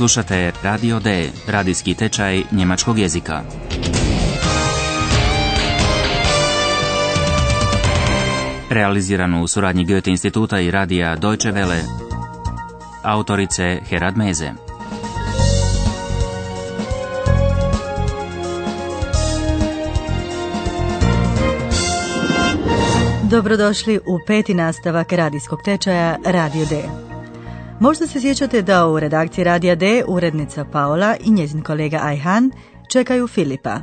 Slušate Radio D, radijski tečaj njemačkog jezika. Realiziranu u suradnji Goethe instituta i radija Deutsche Welle. Autorice Herad Meze. Dobrodošli u peti nastavak radijskog tečaja Radio D. Možda se sjećate da u redakciji Radija D urednica Paola i njezin kolega Ajhan čekaju Filipa.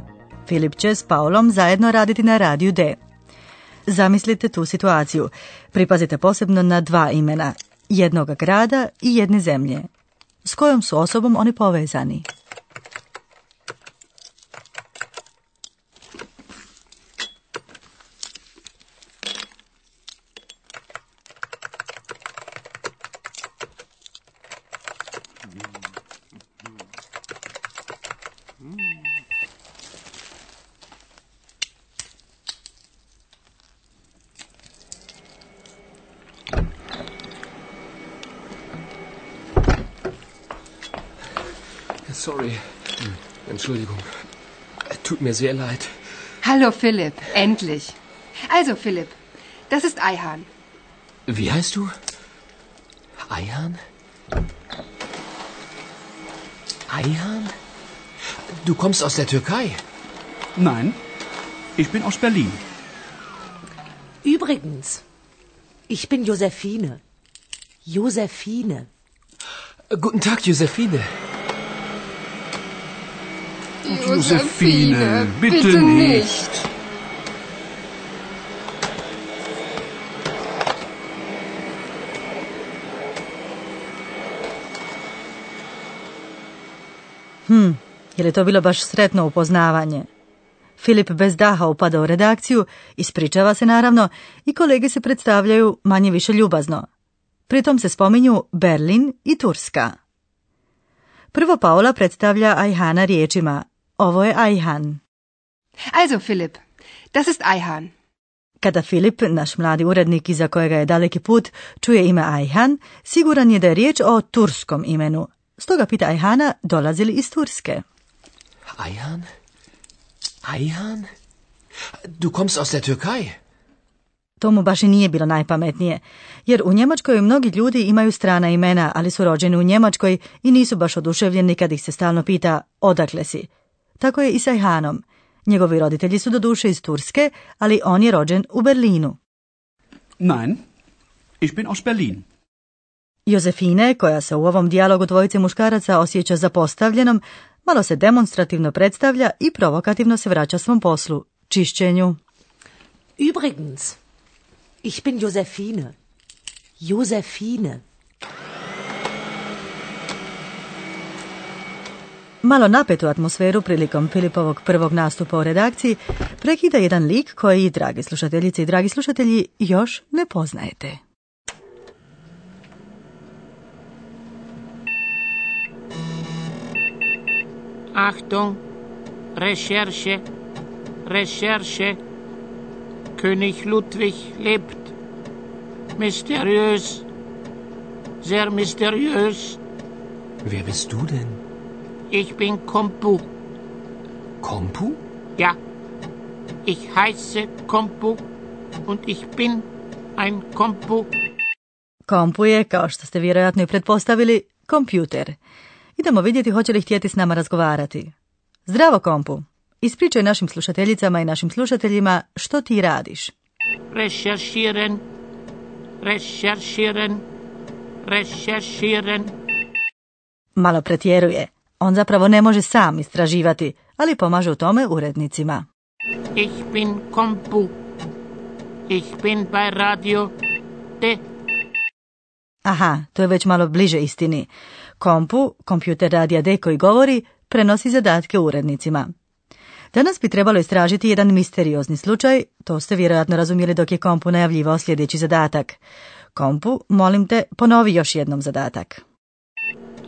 Filip će s Paolom zajedno raditi na Radiju D. Zamislite tu situaciju. Pripazite posebno na dva imena, jednog grada i jedne zemlje. S kojom su osobom oni povezani? Sorry. Entschuldigung. Tut mir sehr leid. Hallo Philipp, endlich. Also Philipp, das ist Eihahn. Wie heißt du? Eihan? Eihan? Du kommst aus der Türkei. Nein, ich bin aus Berlin. Übrigens, ich bin Josephine. Josephine. Guten Tag, Josephine. Josephine, bitte nicht. Hm, je li to bilo baš sretno upoznavanje? Filip bez daha upada u redakciju, ispričava se naravno i kolege se predstavljaju manje više ljubazno. Pritom se spominju Berlin i Turska. Prvo Paula predstavlja Ajhana riječima Ovo je Ajhan. Also Philipp, das ist Eihahn. Kada Filip, naš mladi urednik iza kojega je daleki put, čuje ime Ajhan, siguran je da je riječ o turskom imenu. Stoga pita Ajhana dolazi li iz Turske. Eihan? Eihan? Du kommst aus der Türkei. To mu baš i nije bilo najpametnije, jer u Njemačkoj mnogi ljudi imaju strana imena, ali su rođeni u Njemačkoj i nisu baš oduševljeni kad ih se stalno pita odakle si. Tako je i sa Ajhanom. Njegovi roditelji su do duše iz Turske, ali on je rođen u Berlinu. Nein, ich bin aus Berlin. Josefine, koja se u ovom dijalogu dvojice muškaraca osjeća zapostavljenom, malo se demonstrativno predstavlja i provokativno se vraća svom poslu, čišćenju. Übrigens, ich bin Josephine. Josephine. Malo napetu atmosferu prilikom Filipovog prvog nastupa u redakciji prekida jedan lik koji, dragi slušateljice i dragi slušatelji, još ne poznajete. Achtung, Recherche, Recherche. König Ludwig lebt. Mysteriös, sehr mysteriös. Wer bist du denn? Ich bin Kompu. Kompu? Ja, ich heiße Kompu und ich bin ein Kompu. Kompu je, kao što ste vjerojatno i pretpostavili, kompjuter. Idemo vidjeti hoće li htjeti s nama razgovarati. Zdravo, Kompu. Ispričaj našim slušateljicama i našim slušateljima što ti radiš. Recherchieren, recherchieren, recherchieren. Malo pretjeruje. On zapravo ne može sam istraživati, ali pomaže u tome urednicima. Ich bin Kompu. Ich bin bei Radio D. Aha, to je već malo bliže istini. Kompu, kompjuter radija D koji govori, prenosi zadatke urednicima. Danas bi trebalo istražiti jedan misteriozni slučaj, to ste vjerojatno razumjeli dok je Kompu najavljivao sljedeći zadatak. Kompu, molim te, ponovi još jednom zadatak.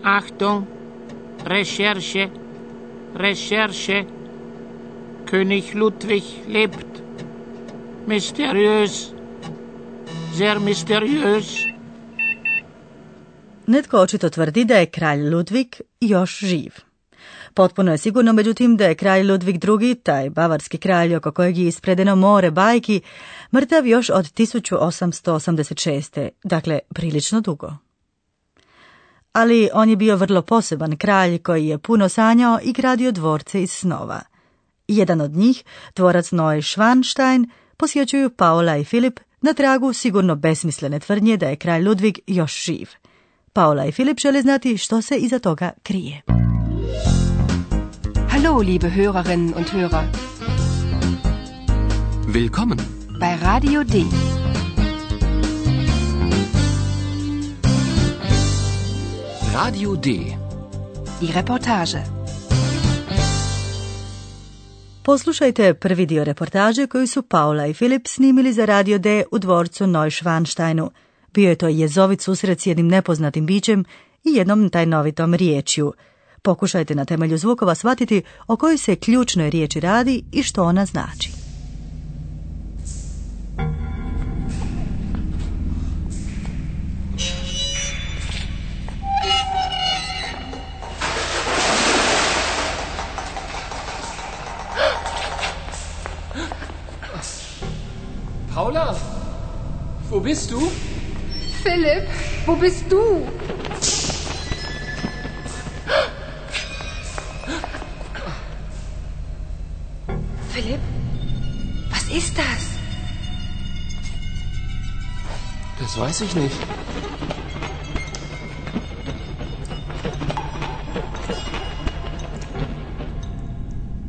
Achtung, Recherche, Recherche. König Ludwig lebt. Mysteriös, sehr mysteriös. Netko očito tvrdi da je kralj Ludvig još živ. Potpuno je sigurno, međutim, da je kralj Ludvig II, taj bavarski kralj oko kojeg je ispredeno more bajki, mrtav još od 1886. Dakle, prilično dugo. Ali on je bio vrlo poseban kralj koji je puno sanjao i gradio dvorce iz snova. Jedan od njih, dvorac Noe Schwanstein, posjećuju Paola i Filip na tragu sigurno besmislene tvrdnje da je kralj Ludvig još živ. Paola i Filip žele znati što se iza toga krije. Hallo, liebe Hörerinnen und Hörer. Willkommen. Bei Radio D. Radio D. Die Reportage. Poslušajte prvi dio reportaže koju su Paula i Filip snimili za Radio D u dvorcu Neuschwansteinu. Bio je to jezovit susret s jednim nepoznatim bićem i jednom tajnovitom riječju. Pokušajte na temelju zvukova shvatiti o kojoj se ključnoj riječi radi i što ona znači. Bist du? Philipp, wo bist du? Philipp, was ist das? Das weiß ich nicht.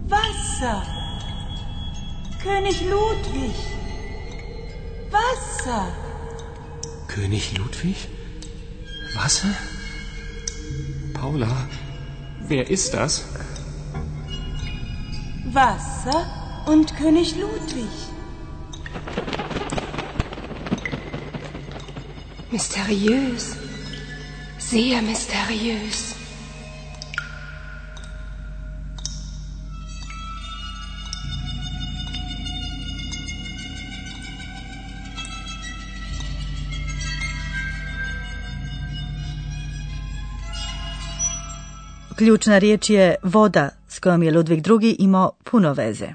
Wasser. König Ludwig. Wasser. König Ludwig? Wasser? Paula, wer ist das? Wasser und König Ludwig. Mysteriös. Sehr mysteriös. Ključna riječ je voda s kojom je Ludvig II imao puno veze.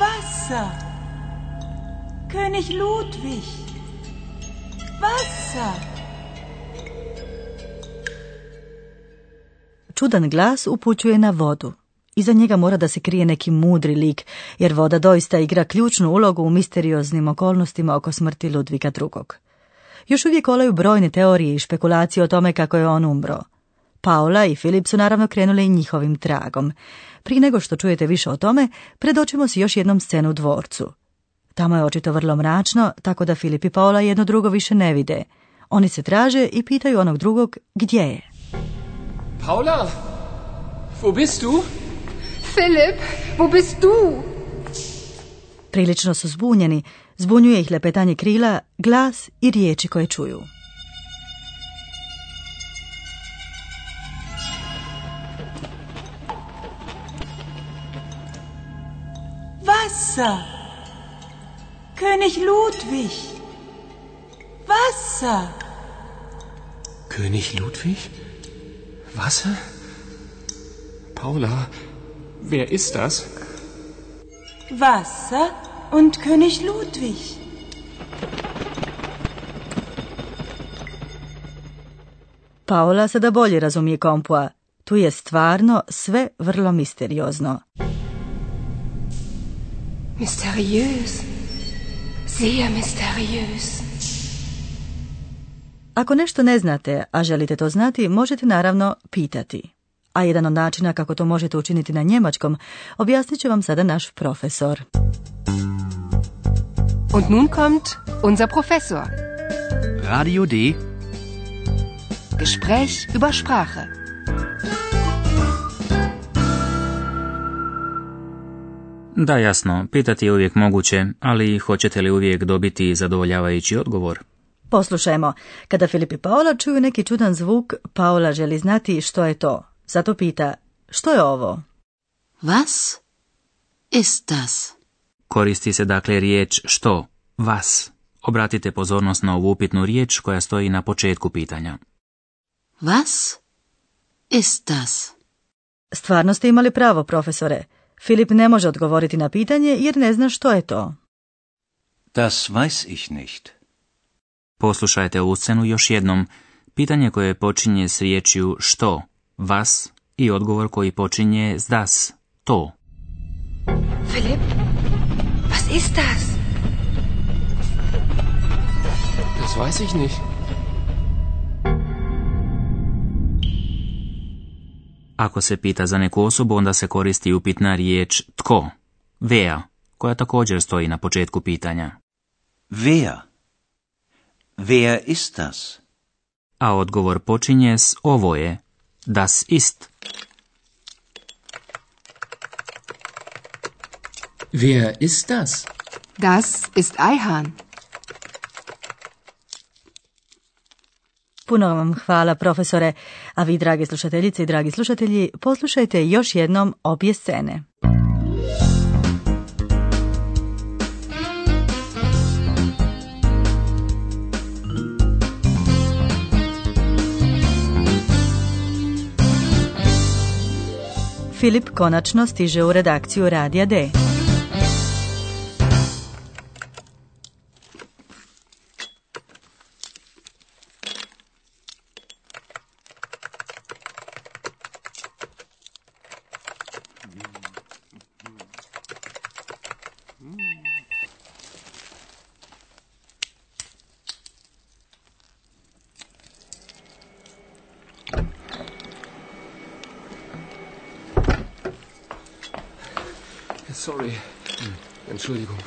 Wasser. König Ludwig. Wasser. Čudan glas upućuje na vodu. Iza njega mora da se krije neki mudri lik, jer voda doista igra ključnu ulogu u misterioznim okolnostima oko smrti Ludvika II. Još uvijek kolaju brojne teorije i špekulacije o tome kako je on umro. Paula i Filip su naravno krenuli njihovim tragom. Prije nego što čujete više o tome, predočimo si još jednom scenu u dvorcu. Tamo je očito vrlo mračno, tako da Filip i Paula jedno drugo više ne vide. Oni se traže i pitaju onog drugog gdje je. Paula, wo bist du? Philipp, wo bist du? Prilično su zbunjeni, zbunjuje ih lepetanje krila, glas i riječi koje čuju. Wasser. König Ludwig. Wasser. König Ludwig? Wasser? Paula, wer ist das? Wasser und König Ludwig. Paola sada bolje razumije kompua. Tu je stvarno sve vrlo misteriozno. Mysteriös. Sehr mysteriös. Ako nešto ne znate, a želite to znati, možete naravno pitati. A jedan od načina kako to možete učiniti na njemačkom, objasnit će vam sada naš profesor. Und nun kommt unser Professor. Radio D. Gespräch über Sprache. Da, jasno, pitati je uvijek moguće, ali hoćete li uvijek dobiti zadovoljavajući odgovor? Poslušajmo. Kada Filip i Paola čuju neki čudan zvuk, Paola želi znati što je to. Zato pita, što je ovo? Was ist das? Koristi se dakle riječ što, vas. Obratite pozornost na ovu upitnu riječ koja stoji na početku pitanja. Was ist das? Stvarno ste imali pravo, profesore. Filip ne može odgovoriti na pitanje jer ne zna što je to. Das weiß ich nicht. Poslušajte ovu scenu još jednom. Pitanje koje počinje s riječju što, vas i odgovor koji počinje s das, to. Philipp, was ist das? Das weiß ich nicht. Ako se pita za neku osobu, onda se koristi upitna riječ tko, vea, koja također stoji na početku pitanja. Wer? Wer ist das? A odgovor počinje s ovo je, das ist. Wer ist das? Das ist Eihahn. Puno vam hvala, profesore. A vi, drage slušateljice i dragi slušatelji, poslušajte još jednom obje scene. Filip konačno stiže u redakciju Radija D. Sorry. Entschuldigung.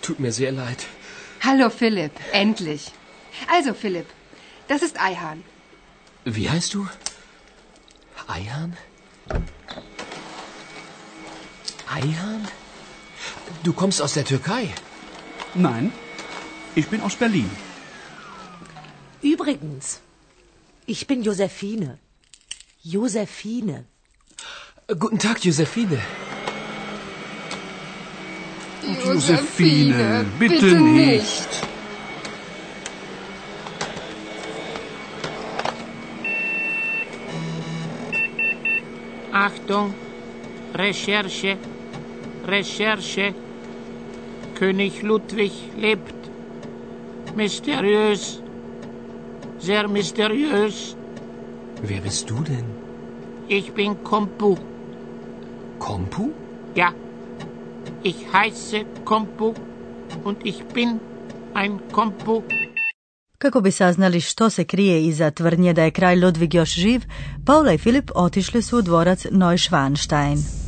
Tut mir sehr leid. Hallo Philipp, endlich. Also Philipp, das ist Eihahn. Wie heißt du? Eihan? Eihan? Du kommst aus der Türkei. Nein, ich bin aus Berlin. Übrigens, ich bin Josephine. Josephine. Guten Tag, Josephine. Josephine, bitte nicht. Achtung, Recherche, Recherche. König Ludwig lebt. Mysteriös, sehr mysteriös. Wer bist du denn? Ich bin Kompu. Kompu? Ja, ich heiße Kompu und ich bin ein Kompu. Kako bi saznali što se krije iza tvrdnje da je kralj Ludvig još živ, Paula i Filip otišli su u dvorac Neuschwanstein.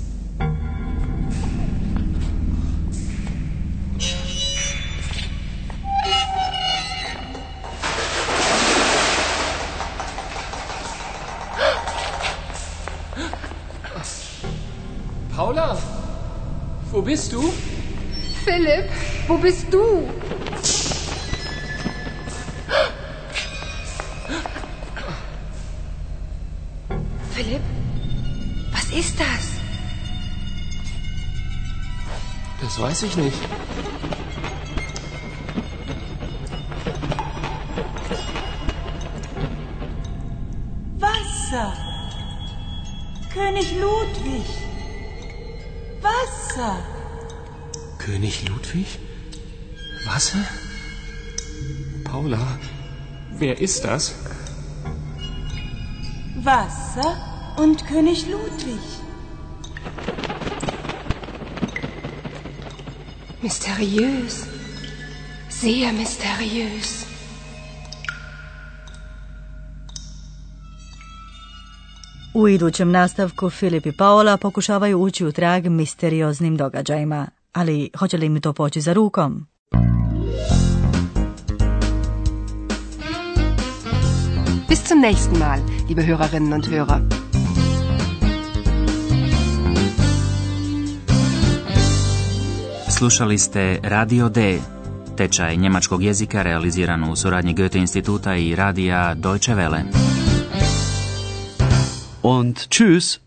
Philipp, wo bist du? Philipp, was ist das? Das weiß ich nicht. Ludwig? Wasser? Paula, wer ist das? Wasser und König Ludwig. Mysteriös. Sehr mysteriös. U idućem nastavku Filip i Paola pokušavaju ući u trag misterioznim događajima. Ali hoće li im to poći za rukom? Bis zum nächsten Mal, liebe Hörerinnen und Hörer. Slušali ste Radio D, tečaj njemačkog jezika realiziran u suradnji Goethe instituta i radija Deutsche Welle. Und tschüss.